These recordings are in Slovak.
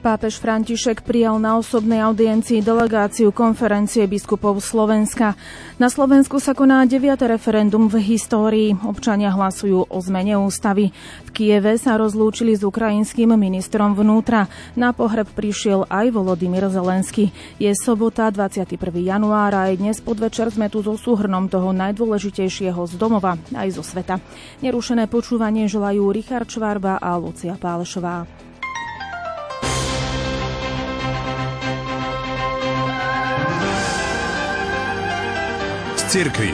Pápež František prijal na osobnej audiencii delegáciu konferencie biskupov Slovenska. Na Slovensku sa koná 9. referendum v histórii. Občania hlasujú o zmene ústavy. V Kieve sa rozlúčili s ukrajinským ministrom vnútra. Na pohreb prišiel aj Volodymyr Zelensky. Je sobota 21. januára a aj dnes podvečer sme tu so súhrnom toho najdôležitejšieho z domova aj zo sveta. Nerušené počúvanie želajú Richard Čvarba a Lucia Pálešová. Cirkvi.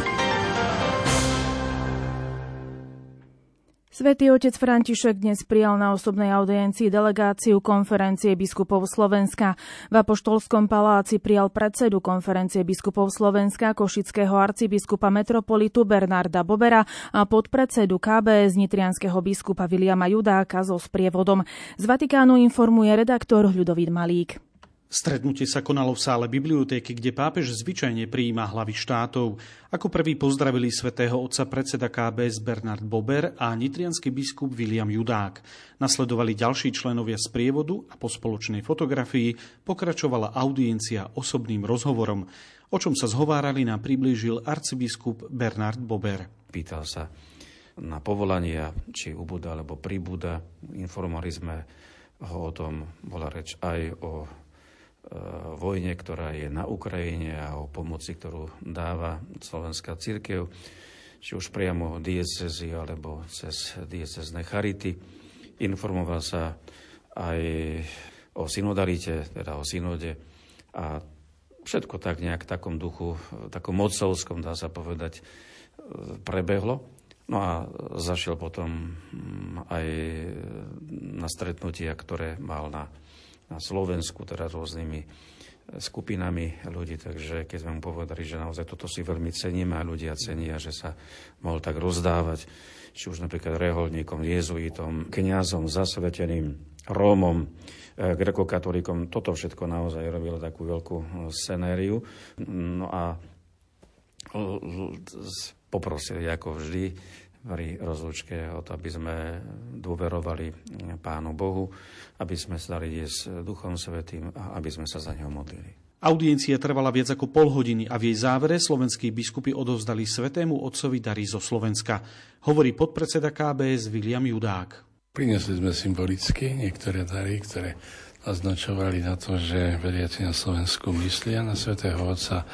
Svetý otec František dnes prijal na osobnej audiencii delegáciu konferencie biskupov Slovenska. V Apoštolskom paláci prijal predsedu konferencie biskupov Slovenska košického arcibiskupa metropolitu Bernarda Bobera a podpredsedu KBS nitrianského biskupa Viliama Judáka so sprievodom. Z Vatikánu informuje redaktor Ľudovít Malík. Stretnutie sa konalo v sále bibliotéky, kde pápež zvyčajne prijíma hlavy štátov. Ako prvý pozdravili svätého otca predseda KBS Bernard Bober a nitrianský biskup William Judák. Nasledovali ďalší členovia z prievodu a po spoločnej fotografii pokračovala audiencia osobným rozhovorom. O čom sa zhovárali nám priblížil arcibiskup Bernard Bober. Pýtal sa na povolania, či ubúda alebo pribúda. Informovali sme ho o tom, bola reč aj o vojne, ktorá je na Ukrajine a o pomoci, ktorú dáva Slovenská církev, či už priamo diecezy alebo cez diecezne charity. Informoval sa aj o synodalite, teda o synode a všetko tak nejak v takom duchu, takom mocovskom, dá sa povedať, prebehlo. No a zašiel potom aj na stretnutia, ktoré mal na na Slovensku, teda rôznymi e, skupinami ľudí, takže keď sme mu povedali, že naozaj toto si veľmi ceníme a ľudia cenia, že sa mohol tak rozdávať, či už napríklad reholníkom, jezuitom, kňazom, zasveteným, Rómom, e, grekokatolíkom, toto všetko naozaj robilo takú veľkú e, scenériu. No a poprosili ako vždy pri rozlúčke o to, aby sme dôverovali Pánu Bohu, aby sme sa dali s Duchom Svetým a aby sme sa za Neho modlili. Audiencia trvala viac ako pol hodiny a v jej závere slovenskí biskupy odovzdali Svetému Otcovi dary zo Slovenska. Hovorí podpredseda KBS William Judák. Prinesli sme symbolicky niektoré dary, ktoré naznačovali na to, že veriaci na Slovensku myslia na Svetého Otca.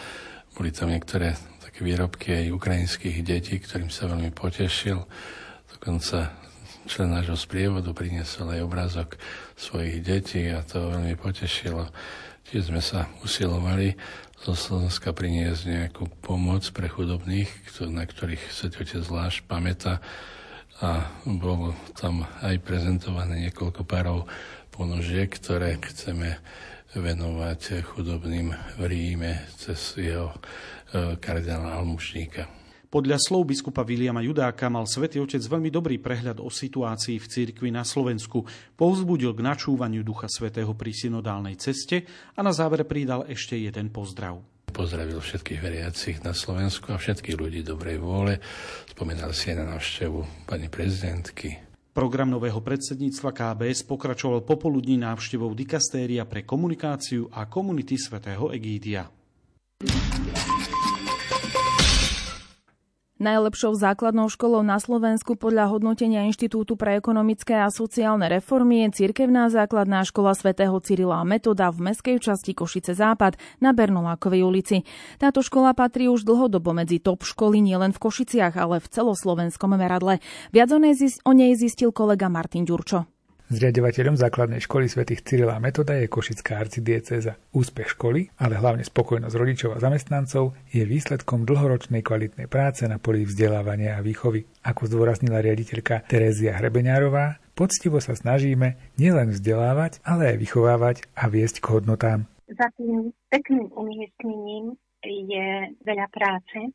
Boli tam niektoré také výrobky aj ukrajinských detí, ktorým sa veľmi potešil. Dokonca člen nášho sprievodu priniesol aj obrázok svojich detí a to veľmi potešilo. Tiež sme sa usilovali zo Slovenska priniesť nejakú pomoc pre chudobných, na ktorých sa otec zvlášť pamätá a bolo tam aj prezentované niekoľko párov ponožiek, ktoré chceme venovať chudobným v Ríme cez jeho kardinála Almušníka. Podľa slov biskupa Viliama Judáka mal svätý Otec veľmi dobrý prehľad o situácii v cirkvi na Slovensku, povzbudil k načúvaniu Ducha Svetého pri synodálnej ceste a na záver pridal ešte jeden pozdrav. Pozdravil všetkých veriacich na Slovensku a všetkých ľudí dobrej vôle. Spomínal si aj na návštevu pani prezidentky, Program nového predsedníctva KBS pokračoval popoludní návštevou dikastéria pre komunikáciu a komunity svätého Egídia. Najlepšou základnou školou na Slovensku podľa hodnotenia Inštitútu pre ekonomické a sociálne reformy je cirkevná základná škola svätého Cyrila a Metoda v meskej časti Košice Západ na Bernolákovej ulici. Táto škola patrí už dlhodobo medzi top školy nielen v Košiciach, ale v celoslovenskom meradle. Viac o nej zistil kolega Martin Ďurčo. Zriadovateľom základnej školy svätých Cyrila Metoda je Košická arcidieceza. Úspech školy, ale hlavne spokojnosť rodičov a zamestnancov je výsledkom dlhoročnej kvalitnej práce na poli vzdelávania a výchovy. Ako zdôraznila riaditeľka Terézia Hrebeňárová, poctivo sa snažíme nielen vzdelávať, ale aj vychovávať a viesť k hodnotám. Za tým pekným umiestnením je veľa práce,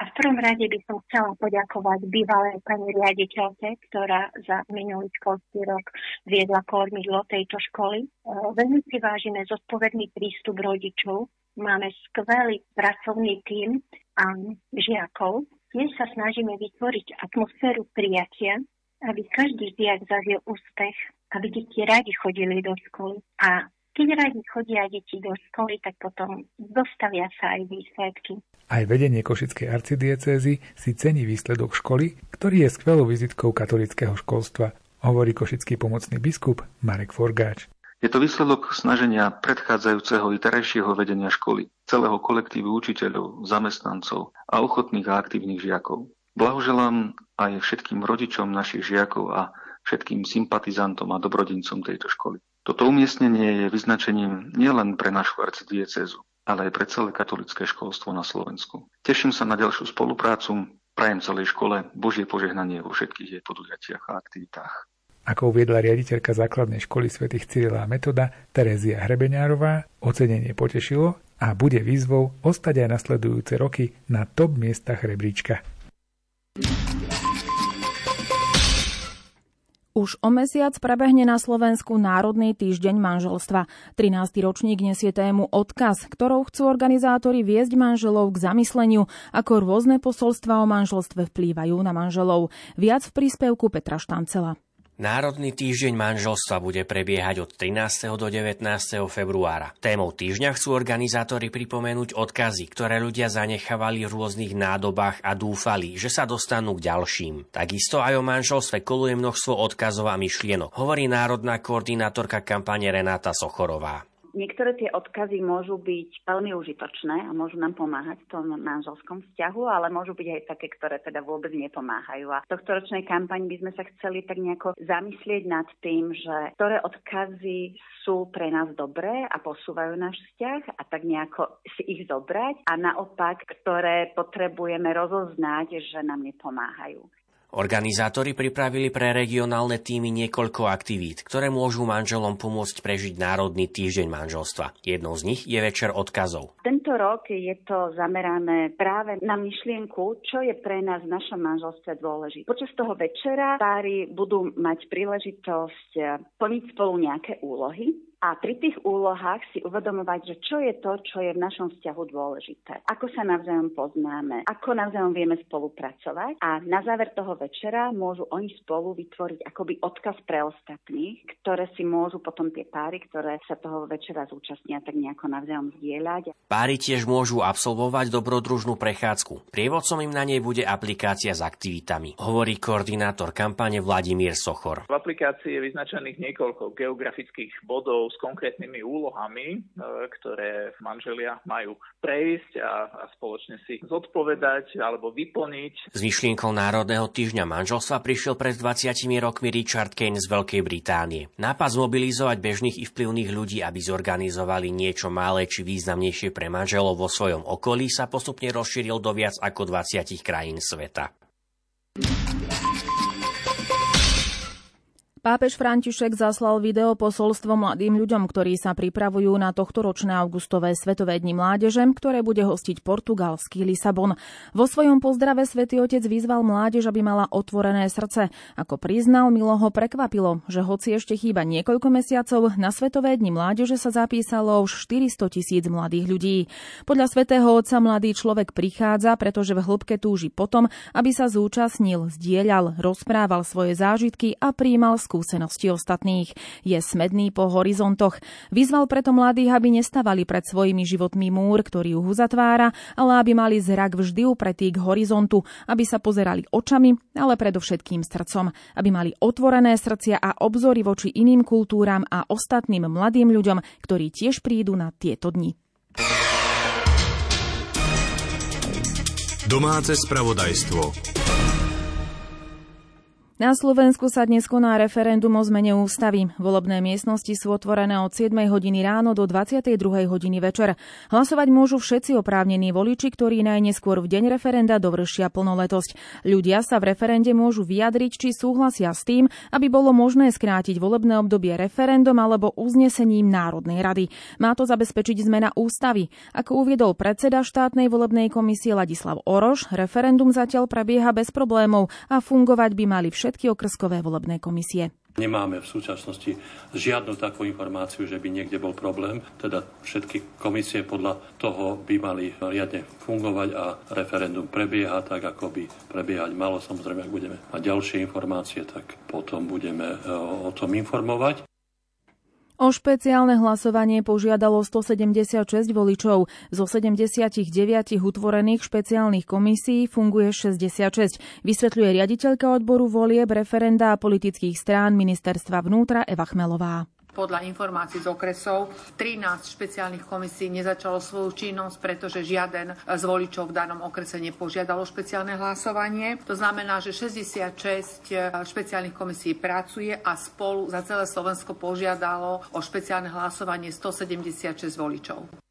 a v prvom rade by som chcela poďakovať bývalej pani riaditeľke, ktorá za minulý školský rok viedla kormidlo tejto školy. E, veľmi si vážime zodpovedný prístup rodičov máme skvelý pracovný tím a žiakov. Tiež sa snažíme vytvoriť atmosféru prijatia, aby každý žiak zažil úspech, aby deti radi chodili do školy. A keď radi chodia deti do školy, tak potom dostavia sa aj výsledky. Aj vedenie Košickej arcidiecézy si cení výsledok školy, ktorý je skvelou vizitkou katolického školstva, hovorí košický pomocný biskup Marek Forgáč. Je to výsledok snaženia predchádzajúceho i terajšieho vedenia školy, celého kolektívu učiteľov, zamestnancov a ochotných a aktívnych žiakov. Blahoželám aj všetkým rodičom našich žiakov a všetkým sympatizantom a dobrodincom tejto školy. Toto umiestnenie je vyznačením nielen pre našu arcidiecezu, ale aj pre celé katolické školstvo na Slovensku. Teším sa na ďalšiu spoluprácu, prajem celej škole Božie požehnanie vo všetkých jej podujatiach a aktivitách. Ako uviedla riaditeľka základnej školy svätých Cyrila a Metoda Terezia Hrebeňárová, ocenenie potešilo a bude výzvou ostať aj nasledujúce roky na top miestach rebríčka. Už o mesiac prebehne na Slovensku Národný týždeň manželstva. 13. ročník nesie tému Odkaz, ktorou chcú organizátori viesť manželov k zamysleniu, ako rôzne posolstva o manželstve vplývajú na manželov. Viac v príspevku Petra Štancela. Národný týždeň manželstva bude prebiehať od 13. do 19. februára. Témou týždňa chcú organizátori pripomenúť odkazy, ktoré ľudia zanechávali v rôznych nádobách a dúfali, že sa dostanú k ďalším. Takisto aj o manželstve koluje množstvo odkazov a myšlienok, hovorí národná koordinátorka kampane Renáta Sochorová. Niektoré tie odkazy môžu byť veľmi užitočné a môžu nám pomáhať v tom manželskom vzťahu, ale môžu byť aj také, ktoré teda vôbec nepomáhajú. A v tohto ročnej kampaň by sme sa chceli tak nejako zamyslieť nad tým, že ktoré odkazy sú pre nás dobré a posúvajú náš vzťah a tak nejako si ich zobrať a naopak, ktoré potrebujeme rozoznať, že nám nepomáhajú. Organizátori pripravili pre regionálne týmy niekoľko aktivít, ktoré môžu manželom pomôcť prežiť Národný týždeň manželstva. Jednou z nich je večer odkazov. Tento rok je to zamerané práve na myšlienku, čo je pre nás v našom manželstve dôležité. Počas toho večera páry budú mať príležitosť plniť spolu nejaké úlohy, a pri tých úlohách si uvedomovať, že čo je to, čo je v našom vzťahu dôležité. Ako sa navzájom poznáme, ako navzájom vieme spolupracovať a na záver toho večera môžu oni spolu vytvoriť akoby odkaz pre ostatných, ktoré si môžu potom tie páry, ktoré sa toho večera zúčastnia, tak nejako navzájom zdieľať. Páry tiež môžu absolvovať dobrodružnú prechádzku. Prievodcom im na nej bude aplikácia s aktivitami, hovorí koordinátor kampane Vladimír Sochor. V aplikácii je vyznačených niekoľko geografických bodov s konkrétnymi úlohami, e, ktoré manželia majú prejsť a, a spoločne si zodpovedať alebo vyplniť. S myšlienkou Národného týždňa manželstva prišiel pred 20 rokmi Richard Kane z Veľkej Británie. Nápad zmobilizovať bežných i vplyvných ľudí, aby zorganizovali niečo malé či významnejšie pre manželov vo svojom okolí, sa postupne rozšíril do viac ako 20 krajín sveta. Pápež František zaslal video posolstvo mladým ľuďom, ktorí sa pripravujú na tohto ročné augustové Svetové dni mládeže, ktoré bude hostiť portugalský Lisabon. Vo svojom pozdrave svätý Otec vyzval mládež, aby mala otvorené srdce. Ako priznal, milo ho prekvapilo, že hoci ešte chýba niekoľko mesiacov, na Svetové dni mládeže sa zapísalo už 400 tisíc mladých ľudí. Podľa svätého Otca mladý človek prichádza, pretože v hĺbke túži potom, aby sa zúčastnil, zdieľal, rozprával svoje zážitky a príjmal skúsenosti ostatných. Je smedný po horizontoch. Vyzval preto mladých, aby nestavali pred svojimi životmi múr, ktorý ju uzatvára, ale aby mali zrak vždy upretý k horizontu, aby sa pozerali očami, ale predovšetkým srdcom, aby mali otvorené srdcia a obzory voči iným kultúram a ostatným mladým ľuďom, ktorí tiež prídu na tieto dni. Domáce spravodajstvo. Na Slovensku sa dnes koná referendum o zmene ústavy. Volebné miestnosti sú otvorené od 7 hodiny ráno do 22 hodiny večer. Hlasovať môžu všetci oprávnení voliči, ktorí najneskôr v deň referenda dovršia plnoletosť. Ľudia sa v referende môžu vyjadriť, či súhlasia s tým, aby bolo možné skrátiť volebné obdobie referendum alebo uznesením Národnej rady. Má to zabezpečiť zmena ústavy. Ako uviedol predseda štátnej volebnej komisie Ladislav Oroš, referendum zatiaľ prebieha bez problémov a fungovať by mali všetci všetky okrskové volebné komisie. Nemáme v súčasnosti žiadnu takú informáciu, že by niekde bol problém. Teda všetky komisie podľa toho by mali riadne fungovať a referendum prebieha tak, ako by prebiehať malo. Samozrejme, ak budeme mať ďalšie informácie, tak potom budeme e, o tom informovať. O špeciálne hlasovanie požiadalo 176 voličov. Zo 79 utvorených špeciálnych komisí funguje 66, vysvetľuje riaditeľka odboru volieb, referenda a politických strán ministerstva vnútra Eva Chmelová. Podľa informácií z okresov 13 špeciálnych komisí nezačalo svoju činnosť, pretože žiaden z voličov v danom okrese nepožiadalo špeciálne hlasovanie. To znamená, že 66 špeciálnych komisí pracuje a spolu za celé Slovensko požiadalo o špeciálne hlasovanie 176 voličov.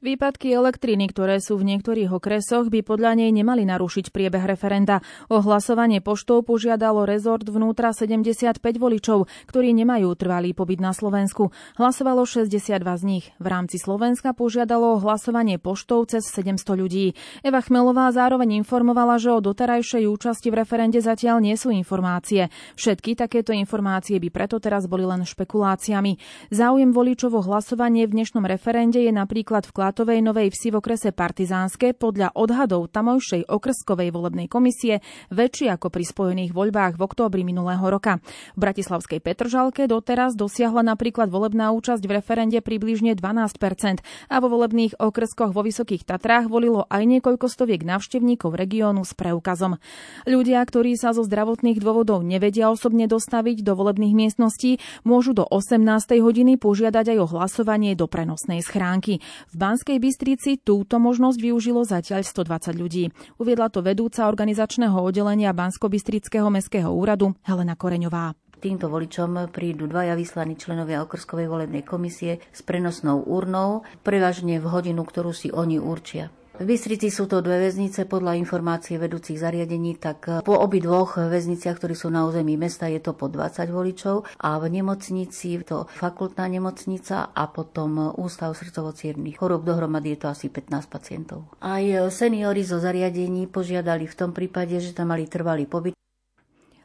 Výpadky elektriny, ktoré sú v niektorých okresoch, by podľa nej nemali narušiť priebeh referenda. O hlasovanie poštou požiadalo rezort vnútra 75 voličov, ktorí nemajú trvalý pobyt na Slovensku. Hlasovalo 62 z nich. V rámci Slovenska požiadalo o hlasovanie poštou cez 700 ľudí. Eva Chmelová zároveň informovala, že o doterajšej účasti v referende zatiaľ nie sú informácie. Všetky takéto informácie by preto teraz boli len špekuláciami. Záujem voličov o hlasovanie v dnešnom referende je napríklad vklad Zlatovej Novej Vsi v okrese Partizánske podľa odhadov tamojšej okrskovej volebnej komisie väčší ako pri spojených voľbách v októbri minulého roka. V Bratislavskej Petržalke doteraz dosiahla napríklad volebná účasť v referende približne 12 a vo volebných okrskoch vo Vysokých Tatrách volilo aj niekoľko stoviek návštevníkov regiónu s preukazom. Ľudia, ktorí sa zo zdravotných dôvodov nevedia osobne dostaviť do volebných miestností, môžu do 18. hodiny požiadať aj o hlasovanie do prenosnej schránky. V Bans Banskej Bystrici túto možnosť využilo zatiaľ 120 ľudí. Uviedla to vedúca organizačného oddelenia Bansko-Bystrického mestského úradu Helena Koreňová. Týmto voličom prídu dvaja vyslaní členovia okrskovej volebnej komisie s prenosnou urnou, prevažne v hodinu, ktorú si oni určia. V Bystrici sú to dve väznice podľa informácie vedúcich zariadení, tak po obi dvoch väzniciach, ktorí sú na území mesta, je to po 20 voličov a v nemocnici to fakultná nemocnica a potom Ústav srdcovo chorób dohromady je to asi 15 pacientov. Aj seniori zo zariadení požiadali v tom prípade, že tam mali trvalý pobyt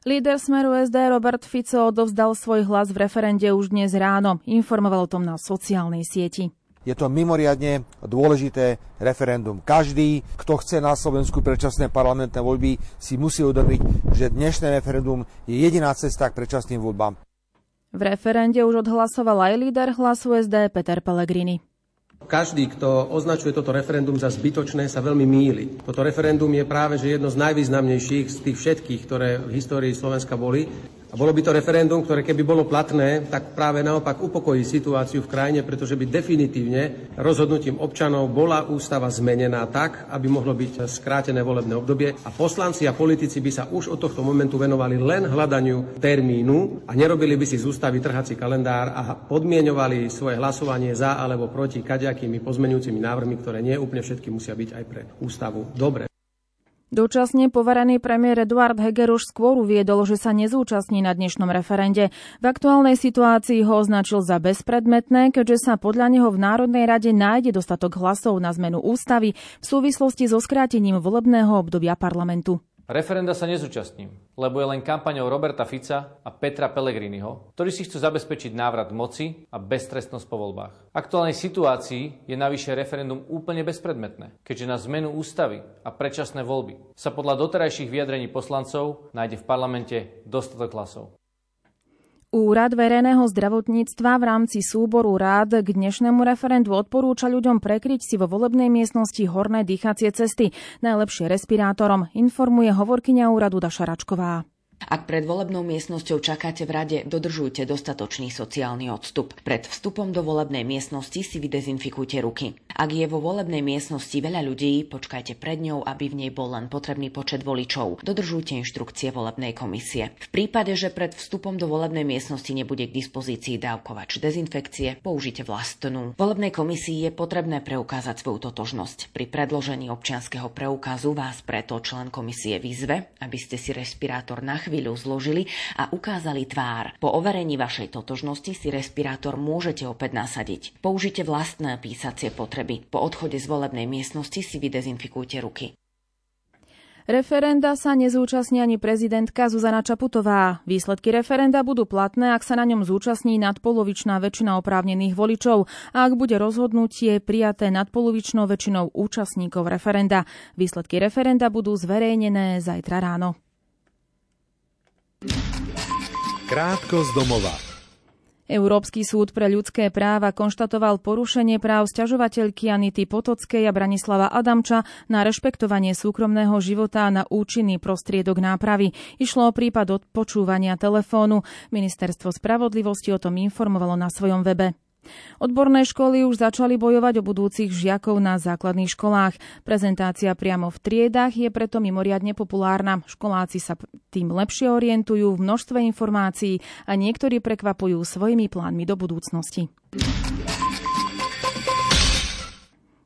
Líder Smeru SD Robert Fico odovzdal svoj hlas v referende už dnes ráno. Informoval o tom na sociálnej sieti. Je to mimoriadne dôležité referendum. Každý, kto chce na Slovensku predčasné parlamentné voľby, si musí uvedomiť, že dnešné referendum je jediná cesta k predčasným voľbám. V referende už odhlasoval aj líder hlasu SD Peter Pellegrini. Každý, kto označuje toto referendum za zbytočné, sa veľmi míli. Toto referendum je práve že jedno z najvýznamnejších z tých všetkých, ktoré v histórii Slovenska boli. A bolo by to referendum, ktoré keby bolo platné, tak práve naopak upokojí situáciu v krajine, pretože by definitívne rozhodnutím občanov bola ústava zmenená tak, aby mohlo byť skrátené volebné obdobie a poslanci a politici by sa už od tohto momentu venovali len hľadaniu termínu a nerobili by si z ústavy trhací kalendár a podmienovali svoje hlasovanie za alebo proti kaďakými pozmenujúcimi návrhmi, ktoré nie úplne všetky musia byť aj pre ústavu dobre. Dočasne poverený premiér Eduard Heger už skôr uviedol, že sa nezúčastní na dnešnom referende. V aktuálnej situácii ho označil za bezpredmetné, keďže sa podľa neho v Národnej rade nájde dostatok hlasov na zmenu ústavy v súvislosti so skrátením volebného obdobia parlamentu. Referenda sa nezúčastním, lebo je len kampaňou Roberta Fica a Petra Pellegriniho, ktorí si chcú zabezpečiť návrat moci a beztrestnosť po voľbách. V aktuálnej situácii je navyše referendum úplne bezpredmetné, keďže na zmenu ústavy a predčasné voľby sa podľa doterajších vyjadrení poslancov nájde v parlamente dostatok hlasov. Úrad verejného zdravotníctva v rámci súboru rád k dnešnému referendu odporúča ľuďom prekryť si vo volebnej miestnosti horné dýchacie cesty, najlepšie respirátorom, informuje hovorkyňa úradu Daša Račková. Ak pred volebnou miestnosťou čakáte v rade, dodržujte dostatočný sociálny odstup. Pred vstupom do volebnej miestnosti si vydezinfikujte ruky. Ak je vo volebnej miestnosti veľa ľudí, počkajte pred ňou, aby v nej bol len potrebný počet voličov. Dodržujte inštrukcie volebnej komisie. V prípade, že pred vstupom do volebnej miestnosti nebude k dispozícii dávkovač dezinfekcie, použite vlastnú. Volebnej komisii je potrebné preukázať svoju totožnosť. Pri predložení občianskeho preukazu vás preto člen komisie vyzve, aby ste si respirátor na chvíľu zložili a ukázali tvár. Po overení vašej totožnosti si respirátor môžete opäť nasadiť. Použite vlastné písacie potreby. Po odchode z volebnej miestnosti si vydezinfikujte ruky. Referenda sa nezúčastní ani prezidentka Zuzana Čaputová. Výsledky referenda budú platné, ak sa na ňom zúčastní nadpolovičná väčšina oprávnených voličov a ak bude rozhodnutie prijaté nadpolovičnou väčšinou účastníkov referenda. Výsledky referenda budú zverejnené zajtra ráno. Krátko z domova. Európsky súd pre ľudské práva konštatoval porušenie práv sťažovateľky Anity Potockej a Branislava Adamča na rešpektovanie súkromného života na účinný prostriedok nápravy. Išlo o prípad odpočúvania telefónu. Ministerstvo spravodlivosti o tom informovalo na svojom webe. Odborné školy už začali bojovať o budúcich žiakov na základných školách. Prezentácia priamo v triedách je preto mimoriadne populárna. Školáci sa tým lepšie orientujú v množstve informácií a niektorí prekvapujú svojimi plánmi do budúcnosti.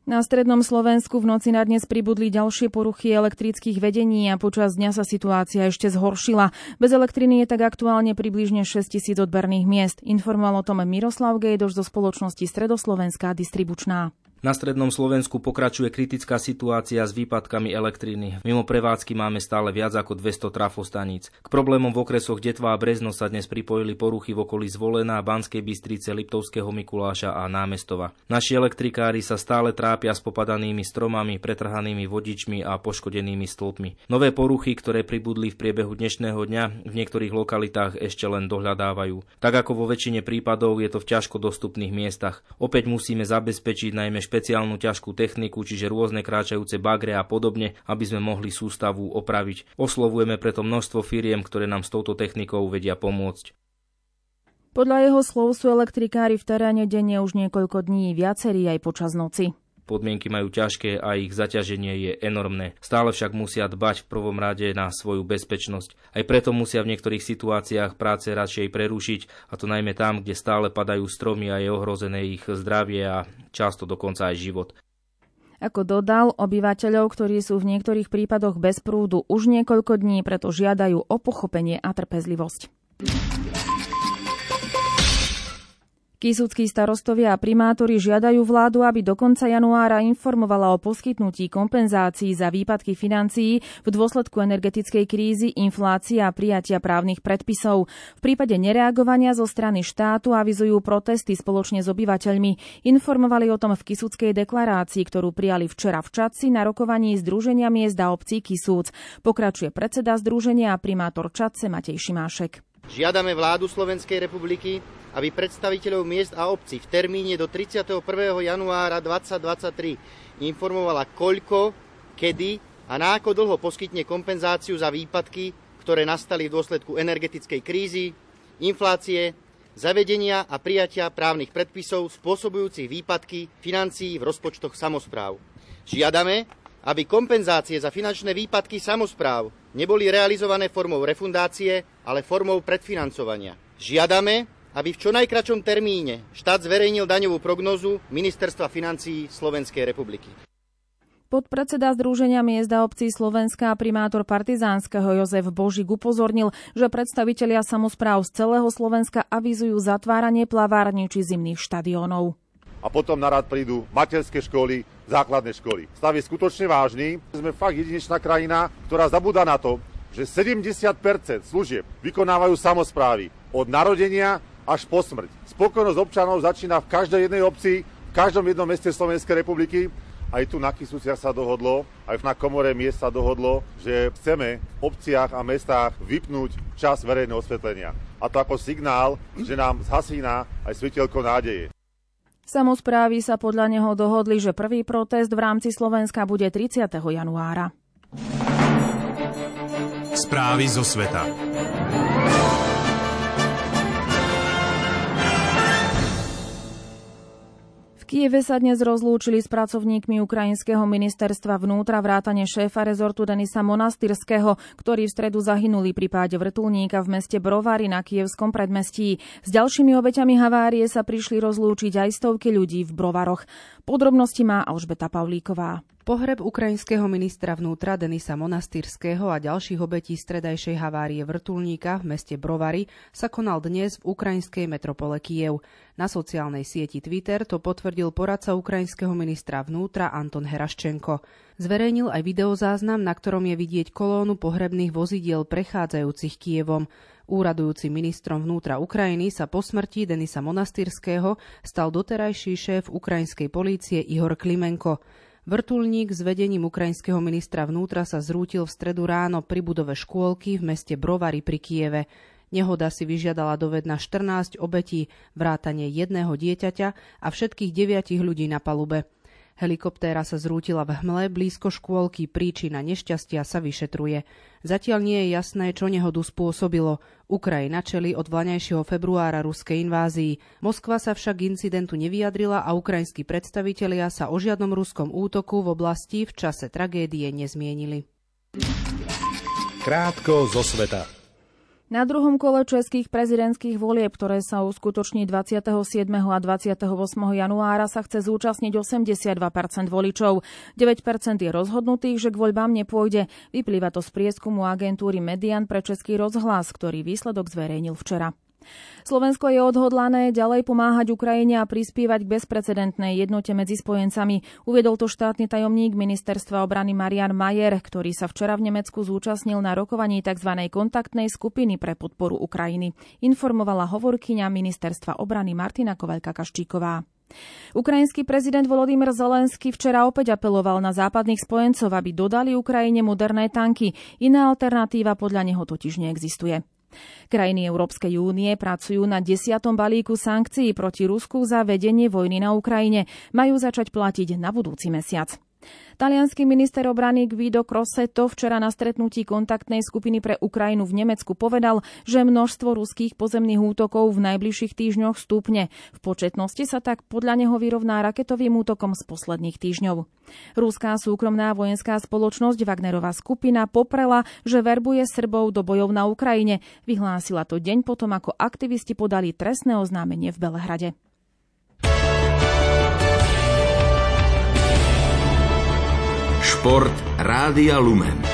Na strednom Slovensku v noci na dnes pribudli ďalšie poruchy elektrických vedení a počas dňa sa situácia ešte zhoršila. Bez elektriny je tak aktuálne približne 6 tisíc odberných miest. Informoval o tom Miroslav Gejdoš zo spoločnosti Stredoslovenská distribučná. Na strednom Slovensku pokračuje kritická situácia s výpadkami elektriny. Mimo prevádzky máme stále viac ako 200 trafostaníc. K problémom v okresoch Detva a Brezno sa dnes pripojili poruchy v okolí Zvolená, Banskej Bystrice, Liptovského Mikuláša a Námestova. Naši elektrikári sa stále trápia s popadanými stromami, pretrhanými vodičmi a poškodenými stĺpmi. Nové poruchy, ktoré pribudli v priebehu dnešného dňa, v niektorých lokalitách ešte len dohľadávajú. Tak ako vo väčšine prípadov je to v ťažko dostupných miestach. Opäť musíme zabezpečiť najmä špeciálnu ťažkú techniku, čiže rôzne kráčajúce bagre a podobne, aby sme mohli sústavu opraviť. Oslovujeme preto množstvo firiem, ktoré nám s touto technikou vedia pomôcť. Podľa jeho slov sú elektrikári v teréne denne už niekoľko dní, viacerí aj počas noci podmienky majú ťažké a ich zaťaženie je enormné. Stále však musia dbať v prvom rade na svoju bezpečnosť. Aj preto musia v niektorých situáciách práce radšej prerušiť, a to najmä tam, kde stále padajú stromy a je ohrozené ich zdravie a často dokonca aj život. Ako dodal, obyvateľov, ktorí sú v niektorých prípadoch bez prúdu už niekoľko dní, preto žiadajú o pochopenie a trpezlivosť. Kisúckí starostovia a primátori žiadajú vládu, aby do konca januára informovala o poskytnutí kompenzácií za výpadky financií v dôsledku energetickej krízy, inflácie a prijatia právnych predpisov. V prípade nereagovania zo strany štátu avizujú protesty spoločne s obyvateľmi. Informovali o tom v Kisúckej deklarácii, ktorú prijali včera v Čadci na rokovaní Združenia miest a obcí Kisúc. Pokračuje predseda Združenia a primátor Čadce Matej Šimášek. Žiadame vládu Slovenskej republiky, aby predstaviteľov miest a obcí v termíne do 31. januára 2023 informovala koľko, kedy a na ako dlho poskytne kompenzáciu za výpadky, ktoré nastali v dôsledku energetickej krízy, inflácie, zavedenia a prijatia právnych predpisov spôsobujúcich výpadky financií v rozpočtoch samozpráv. Žiadame, aby kompenzácie za finančné výpadky samozpráv neboli realizované formou refundácie, ale formou predfinancovania. Žiadame, aby v čo najkračom termíne štát zverejnil daňovú prognozu Ministerstva financií Slovenskej republiky. Podpredseda Združenia miest obcí Slovenska a primátor Partizánskeho Jozef Božik upozornil, že predstavitelia samozpráv z celého Slovenska avizujú zatváranie plavární či zimných štadiónov. A potom na rad prídu materské školy, základné školy. Stav je skutočne vážny. Sme fakt jedinečná krajina, ktorá zabúda na to, že 70% služieb vykonávajú samozprávy od narodenia až po smrť. Spokojnosť občanov začína v každej jednej obci, v každom jednom meste Slovenskej republiky. Aj tu na Kisúciach sa dohodlo, aj na komore miest sa dohodlo, že chceme v obciach a mestách vypnúť čas verejného osvetlenia. A to ako signál, že nám zhasína aj svetielko nádeje. Samozprávy sa podľa neho dohodli, že prvý protest v rámci Slovenska bude 30. januára. Správy zo sveta. Kieve sa dnes rozlúčili s pracovníkmi Ukrajinského ministerstva vnútra vrátane šéfa rezortu Denisa Monastyrského, ktorí v stredu zahynuli pri páde vrtulníka v meste Brovary na kievskom predmestí. S ďalšími obeťami havárie sa prišli rozlúčiť aj stovky ľudí v Brovaroch. Podrobnosti má Alžbeta Pavlíková. Pohreb ukrajinského ministra vnútra Denisa Monastýrského a ďalších obetí stredajšej havárie vrtulníka v meste Brovary sa konal dnes v ukrajinskej metropole Kiev. Na sociálnej sieti Twitter to potvrdil poradca ukrajinského ministra vnútra Anton Heraščenko. Zverejnil aj videozáznam, na ktorom je vidieť kolónu pohrebných vozidiel prechádzajúcich Kievom. Úradujúci ministrom vnútra Ukrajiny sa po smrti Denisa Monastýrského stal doterajší šéf ukrajinskej polície Ihor Klimenko. Vrtulník s vedením ukrajinského ministra vnútra sa zrútil v stredu ráno pri budove škôlky v meste Brovary pri Kieve. Nehoda si vyžiadala doved na 14 obetí, vrátanie jedného dieťaťa a všetkých deviatich ľudí na palube. Helikoptéra sa zrútila v hmle blízko škôlky, príčina nešťastia sa vyšetruje. Zatiaľ nie je jasné, čo nehodu spôsobilo. Ukrajina čeli od vlaňajšieho februára ruskej invázii. Moskva sa však incidentu nevyjadrila a ukrajinskí predstavitelia sa o žiadnom ruskom útoku v oblasti v čase tragédie nezmienili. Krátko zo sveta. Na druhom kole českých prezidentských volieb, ktoré sa uskutoční 27. a 28. januára, sa chce zúčastniť 82 voličov. 9% je rozhodnutých, že k voľbám nepôjde. Vyplýva to z prieskumu agentúry Median pre Český rozhlas, ktorý výsledok zverejnil včera. Slovensko je odhodlané ďalej pomáhať Ukrajine a prispievať k bezprecedentnej jednote medzi spojencami. Uviedol to štátny tajomník ministerstva obrany Marian Majer, ktorý sa včera v Nemecku zúčastnil na rokovaní tzv. kontaktnej skupiny pre podporu Ukrajiny. Informovala hovorkyňa ministerstva obrany Martina Kovelka-Kaščíková. Ukrajinský prezident Volodymyr Zelenský včera opäť apeloval na západných spojencov, aby dodali Ukrajine moderné tanky. Iná alternatíva podľa neho totiž neexistuje. Krajiny Európskej únie pracujú na desiatom balíku sankcií proti Rusku za vedenie vojny na Ukrajine. Majú začať platiť na budúci mesiac. Talianský minister obrany Guido Crossetto včera na stretnutí kontaktnej skupiny pre Ukrajinu v Nemecku povedal, že množstvo ruských pozemných útokov v najbližších týždňoch stúpne. V početnosti sa tak podľa neho vyrovná raketovým útokom z posledných týždňov. Ruská súkromná vojenská spoločnosť Wagnerová skupina poprela, že verbuje Srbov do bojov na Ukrajine. Vyhlásila to deň potom, ako aktivisti podali trestné oznámenie v Belehrade. Šport Rádia Lumen.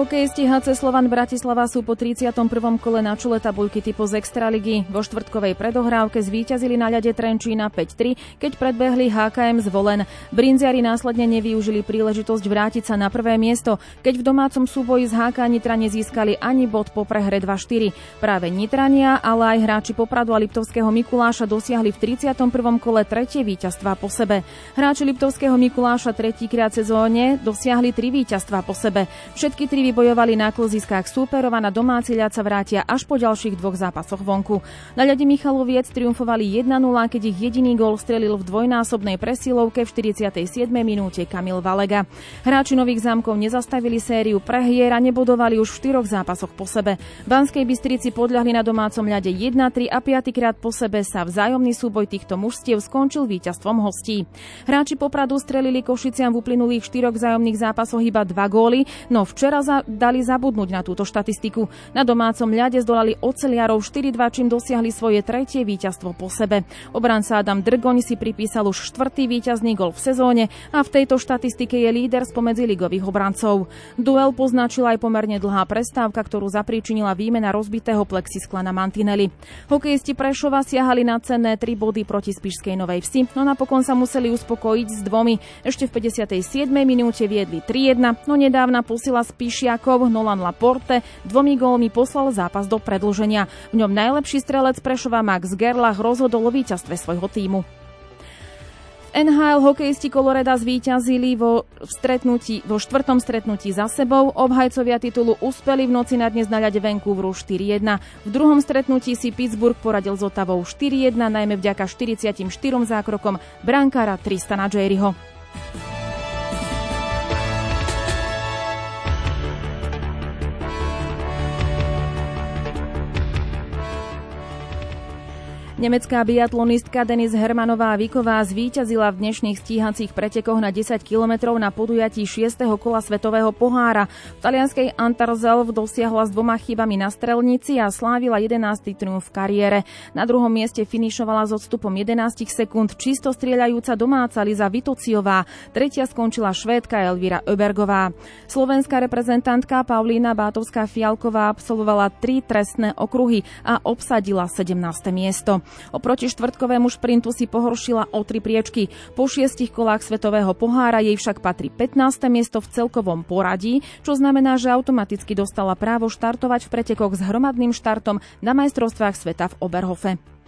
Hokejisti HC Slovan Bratislava sú po 31. kole na čule tabuľky typu z Extraligy. Vo štvrtkovej predohrávke zvíťazili na ľade Trenčína 5-3, keď predbehli HKM zvolen. Brinziari následne nevyužili príležitosť vrátiť sa na prvé miesto, keď v domácom súboji z HK Nitra nezískali ani bod po prehre 2-4. Práve Nitrania, ale aj hráči Popradu a Liptovského Mikuláša dosiahli v 31. kole tretie víťazstva po sebe. Hráči Liptovského Mikuláša tretíkrát sezóne dosiahli tri víťazstva po sebe. Všetky tri bojovali na kluziskách súperov a na domáci ľad sa vrátia až po ďalších dvoch zápasoch vonku. Na ľade Michaloviec triumfovali 1-0, keď ich jediný gól strelil v dvojnásobnej presilovke v 47. minúte Kamil Valega. Hráči Nových zámkov nezastavili sériu prehier a nebodovali už v štyroch zápasoch po sebe. Banskej Bystrici podľahli na domácom ľade 1-3 a piatýkrát po sebe sa vzájomný súboj týchto mužstiev skončil víťazstvom hostí. Hráči Popradu strelili Košiciam v uplynulých štyroch vzájomných zápasoch iba dva góly, no včera za dali zabudnúť na túto štatistiku. Na domácom ľade zdolali oceliarov 4-2, čím dosiahli svoje tretie víťazstvo po sebe. Obranca Adam Drgoň si pripísal už štvrtý víťazný gol v sezóne a v tejto štatistike je líder spomedzi ligových obrancov. Duel poznačila aj pomerne dlhá prestávka, ktorú zapríčinila výmena rozbitého plexiskla na mantineli. Hokejisti Prešova siahali na cenné 3 body proti Spišskej Novej Vsi, no napokon sa museli uspokojiť s dvomi. Ešte v 57. minúte viedli 3-1, no nedávna posila Spišia Poliakov Nolan Laporte dvomi gólmi poslal zápas do predlženia. V ňom najlepší strelec Prešova Max Gerlach rozhodol o víťazstve svojho týmu. NHL hokejisti Koloreda zvíťazili vo, stretnutí, vo štvrtom stretnutí za sebou. Obhajcovia titulu uspeli v noci na dnes na ľade Vancouveru 4-1. V druhom stretnutí si Pittsburgh poradil s Otavou 4-1, najmä vďaka 44 zákrokom brankára Tristana Jerryho. Nemecká biatlonistka Denis Hermanová Viková zvíťazila v dnešných stíhacích pretekoch na 10 kilometrov na podujatí 6. kola Svetového pohára. V talianskej Antarzelv dosiahla s dvoma chybami na strelnici a slávila 11. triumf v kariére. Na druhom mieste finišovala s odstupom 11 sekúnd čisto strieľajúca domáca Liza Vitociová. Tretia skončila švédka Elvira Öbergová. Slovenská reprezentantka Paulína Bátovská Fialková absolvovala tri trestné okruhy a obsadila 17. miesto. Oproti štvrtkovému šprintu si pohoršila o tri priečky. Po šiestich kolách svetového pohára jej však patrí 15. miesto v celkovom poradí, čo znamená, že automaticky dostala právo štartovať v pretekoch s hromadným štartom na majstrovstvách sveta v Oberhofe.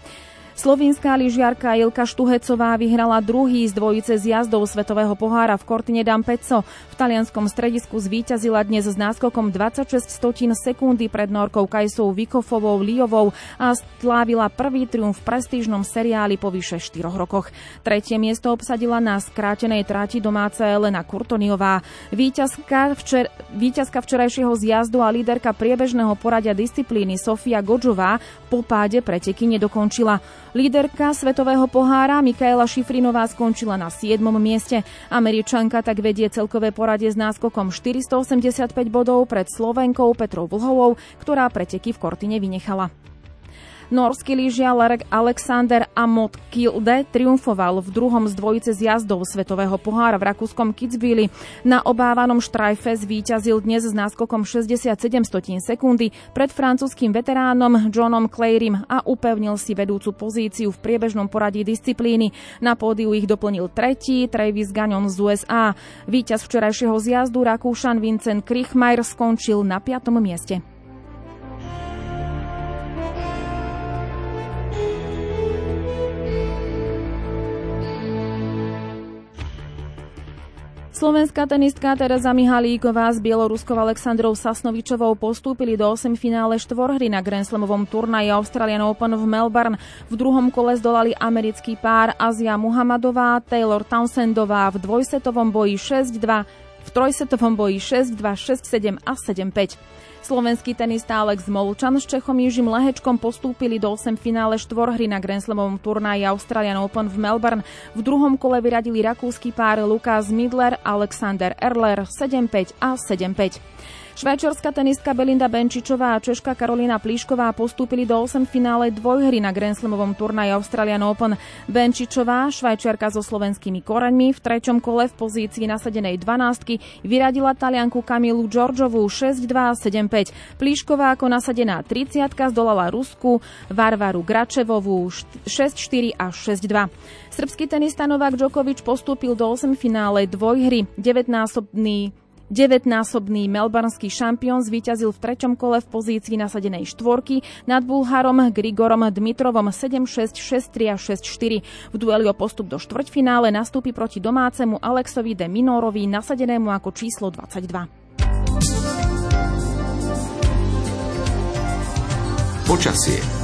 Slovinská lyžiarka Ilka Štuhecová vyhrala druhý z dvojice zjazdov Svetového pohára v Kortine Dampezzo. V talianskom stredisku zvíťazila dnes s náskokom 26 stotín sekundy pred Norkou Kajsou Vikofovou Liovou a slávila prvý triumf v prestížnom seriáli po vyše 4 rokoch. Tretie miesto obsadila na skrátenej trati domáca Elena Kurtoniová. Výťazka, včer, výťazka včerajšieho zjazdu a líderka priebežného poradia disciplíny Sofia Godžová po páde preteky nedokončila. Líderka svetového pohára Mikaela Šifrinová skončila na 7. mieste. Američanka tak vedie celkové poradie s náskokom 485 bodov pred Slovenkou Petrou Vlhovou, ktorá preteky v Kortine vynechala. Norský lyžiar Alexander Amot Kilde triumfoval v druhom z dvojice zjazdov Svetového pohára v rakúskom Kitzbüheli. Na obávanom štrajfe zvíťazil dnes s náskokom 67 stotín sekundy pred francúzským veteránom Johnom Clayrim a upevnil si vedúcu pozíciu v priebežnom poradí disciplíny. Na pódiu ich doplnil tretí Travis Gagnon z USA. Víťaz včerajšieho zjazdu Rakúšan Vincent Krichmeier skončil na piatom mieste. Slovenská tenistka Teresa Mihalíková s bieloruskou Aleksandrou Sasnovičovou postúpili do 8 finále štvorhry na Grand Slamovom turnaji Australian Open v Melbourne. V druhom kole zdolali americký pár Azia Muhammadová, Taylor Townsendová v dvojsetovom boji 6-2, v trojsetovom boji 6-2, 6-7 a 7-5. Slovenský tenista Alex Molčan s Čechom Jižím Lehečkom postúpili do 8 finále štvorhry na Grand Slamovom turnaji Australian Open v Melbourne. V druhom kole vyradili rakúsky pár Lukas Midler, Alexander Erler 7-5 a 7-5. Švajčiarska tenistka Belinda Benčičová a Češka Karolina Plíšková postúpili do 8 finále dvojhry na Grand Slamovom turnaji Australian Open. Benčičová, švajčiarka so slovenskými koreňmi, v treťom kole v pozícii nasadenej 12 vyradila talianku Kamilu Georgiovú 6-2 a 7-5. Plíšková ako nasadená 30 zdolala Rusku Varvaru Gračevovú 6-4 a 6-2. Srbský tenista Novák Djokovic postúpil do 8 finále dvojhry. 19-násobný Devetnásobný melbournský šampión zvíťazil v treťom kole v pozícii nasadenej štvorky nad Bulharom Grigorom Dmitrovom 7-6, 6-3 a 6-4. V dueli o postup do štvrťfinále nastúpi proti domácemu Alexovi de Minorovi nasadenému ako číslo 22. Počasie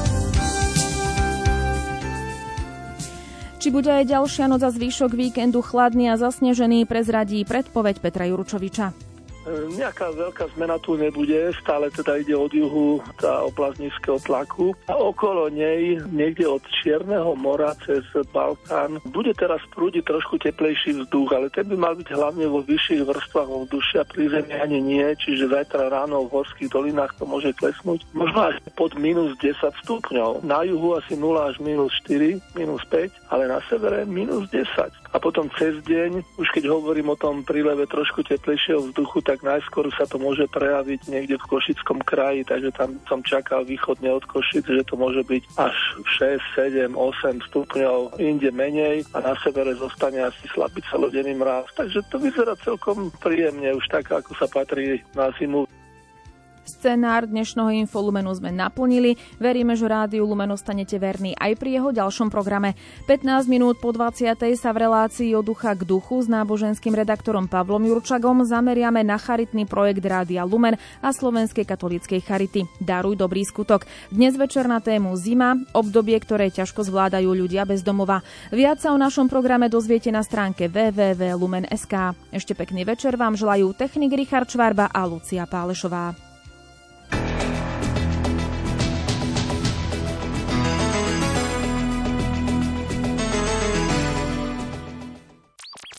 Či bude aj ďalšia noc a zvýšok víkendu chladný a zasnežený, prezradí predpoveď Petra Juručoviča. Nejaká veľká zmena tu nebude, stále teda ide od juhu tá oblasť nízkeho tlaku a okolo nej, niekde od Čierneho mora cez Balkán, bude teraz prúdiť trošku teplejší vzduch, ale ten by mal byť hlavne vo vyšších vrstvách ovzdušia, pri zemi ani nie, čiže zajtra ráno v horských dolinách to môže klesnúť možno až pod minus 10 stupňov. Na juhu asi 0 až minus 4, minus 5, ale na severe minus 10. A potom cez deň, už keď hovorím o tom príleve trošku teplejšieho vzduchu, tak najskôr sa to môže prejaviť niekde v Košickom kraji, takže tam som čakal východne od Košic, že to môže byť až 6, 7, 8 stupňov, inde menej a na severe zostane asi slabý celodenný mráz. Takže to vyzerá celkom príjemne, už tak, ako sa patrí na zimu. Scenár dnešného Infolumenu sme naplnili. Veríme, že rádiu Lumen ostanete verní aj pri jeho ďalšom programe. 15 minút po 20. sa v relácii od ducha k duchu s náboženským redaktorom Pavlom Jurčagom zameriame na charitný projekt Rádia Lumen a Slovenskej katolíckej charity. Daruj dobrý skutok. Dnes večer na tému Zima, obdobie, ktoré ťažko zvládajú ľudia bez domova. Viac sa o našom programe dozviete na stránke www.lumen.sk. Ešte pekný večer vám želajú technik Richard Čvarba a Lucia Pálešová.